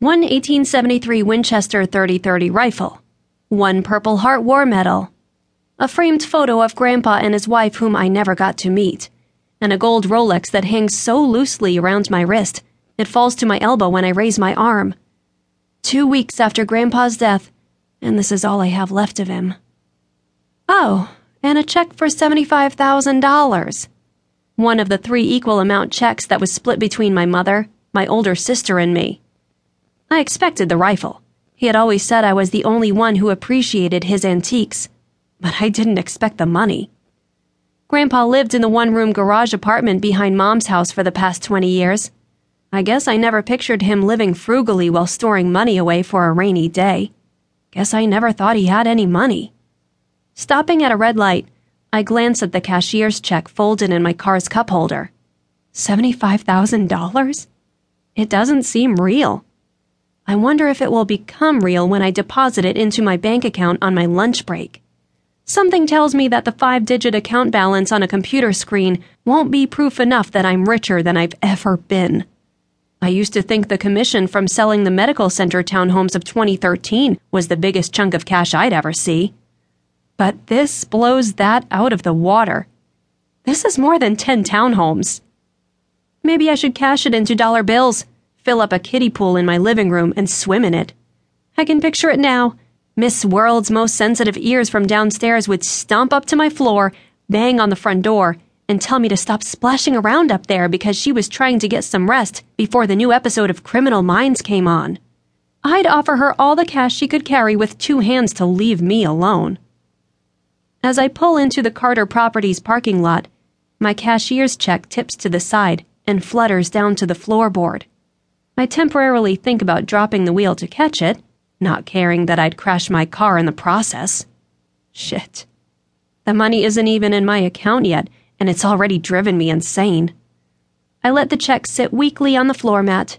one 1873 Winchester 3030 rifle, one Purple Heart War Medal, a framed photo of Grandpa and his wife, whom I never got to meet, and a gold Rolex that hangs so loosely around my wrist it falls to my elbow when I raise my arm. Two weeks after Grandpa's death, and this is all I have left of him. Oh, and a check for $75,000. One of the three equal amount checks that was split between my mother, my older sister, and me. I expected the rifle. He had always said I was the only one who appreciated his antiques, but I didn't expect the money. Grandpa lived in the one room garage apartment behind Mom's house for the past 20 years. I guess I never pictured him living frugally while storing money away for a rainy day. Guess I never thought he had any money. Stopping at a red light, I glanced at the cashier's check folded in my car's cup holder. $75,000? It doesn't seem real. I wonder if it will become real when I deposit it into my bank account on my lunch break. Something tells me that the five digit account balance on a computer screen won't be proof enough that I'm richer than I've ever been. I used to think the commission from selling the medical center townhomes of 2013 was the biggest chunk of cash I'd ever see. But this blows that out of the water. This is more than 10 townhomes. Maybe I should cash it into dollar bills, fill up a kiddie pool in my living room, and swim in it. I can picture it now. Miss World's most sensitive ears from downstairs would stomp up to my floor, bang on the front door, and tell me to stop splashing around up there because she was trying to get some rest before the new episode of Criminal Minds came on. I'd offer her all the cash she could carry with two hands to leave me alone. As I pull into the Carter Properties parking lot, my cashier's check tips to the side and flutters down to the floorboard. I temporarily think about dropping the wheel to catch it, not caring that I'd crash my car in the process. Shit. The money isn't even in my account yet, and it's already driven me insane. I let the check sit weakly on the floor mat,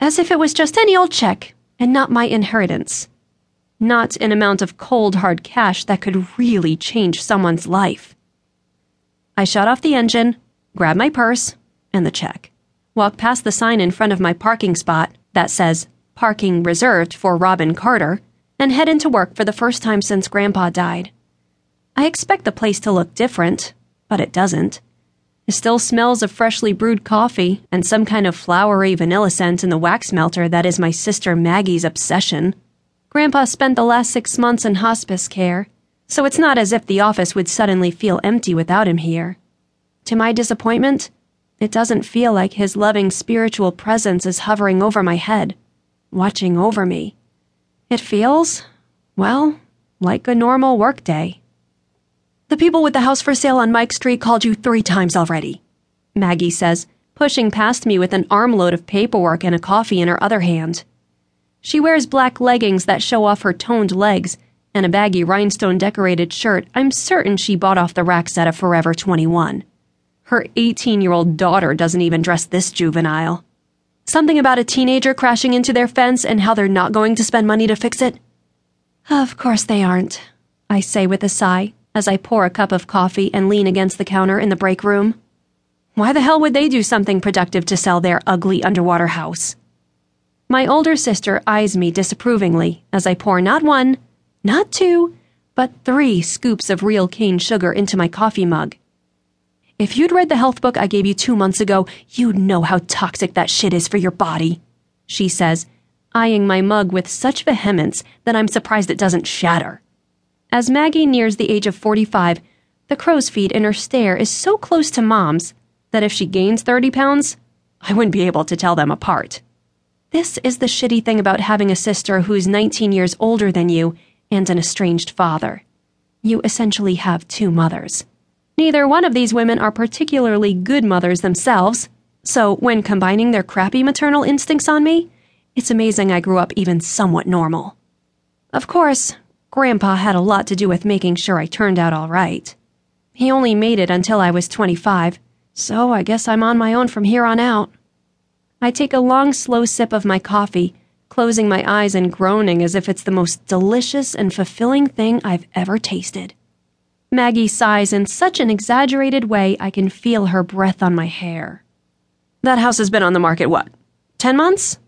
as if it was just any old check and not my inheritance. Not an amount of cold, hard cash that could really change someone's life. I shut off the engine, grab my purse and the check, walk past the sign in front of my parking spot that says Parking Reserved for Robin Carter, and head into work for the first time since Grandpa died. I expect the place to look different, but it doesn't. It still smells of freshly brewed coffee and some kind of flowery vanilla scent in the wax melter that is my sister Maggie's obsession. Grandpa spent the last six months in hospice care, so it's not as if the office would suddenly feel empty without him here. To my disappointment, it doesn't feel like his loving spiritual presence is hovering over my head, watching over me. It feels, well, like a normal workday. The people with the house for sale on Mike Street called you three times already, Maggie says, pushing past me with an armload of paperwork and a coffee in her other hand. She wears black leggings that show off her toned legs and a baggy rhinestone decorated shirt I'm certain she bought off the racks at a Forever 21. Her 18 year old daughter doesn't even dress this juvenile. Something about a teenager crashing into their fence and how they're not going to spend money to fix it? Of course they aren't, I say with a sigh as I pour a cup of coffee and lean against the counter in the break room. Why the hell would they do something productive to sell their ugly underwater house? My older sister eyes me disapprovingly as I pour not one, not two, but three scoops of real cane sugar into my coffee mug. If you'd read the health book I gave you two months ago, you'd know how toxic that shit is for your body, she says, eyeing my mug with such vehemence that I'm surprised it doesn't shatter. As Maggie nears the age of 45, the crow's feet in her stare is so close to Mom's that if she gains 30 pounds, I wouldn't be able to tell them apart. This is the shitty thing about having a sister who's 19 years older than you and an estranged father. You essentially have two mothers. Neither one of these women are particularly good mothers themselves, so when combining their crappy maternal instincts on me, it's amazing I grew up even somewhat normal. Of course, Grandpa had a lot to do with making sure I turned out all right. He only made it until I was 25, so I guess I'm on my own from here on out. I take a long, slow sip of my coffee, closing my eyes and groaning as if it's the most delicious and fulfilling thing I've ever tasted. Maggie sighs in such an exaggerated way I can feel her breath on my hair. That house has been on the market, what, 10 months?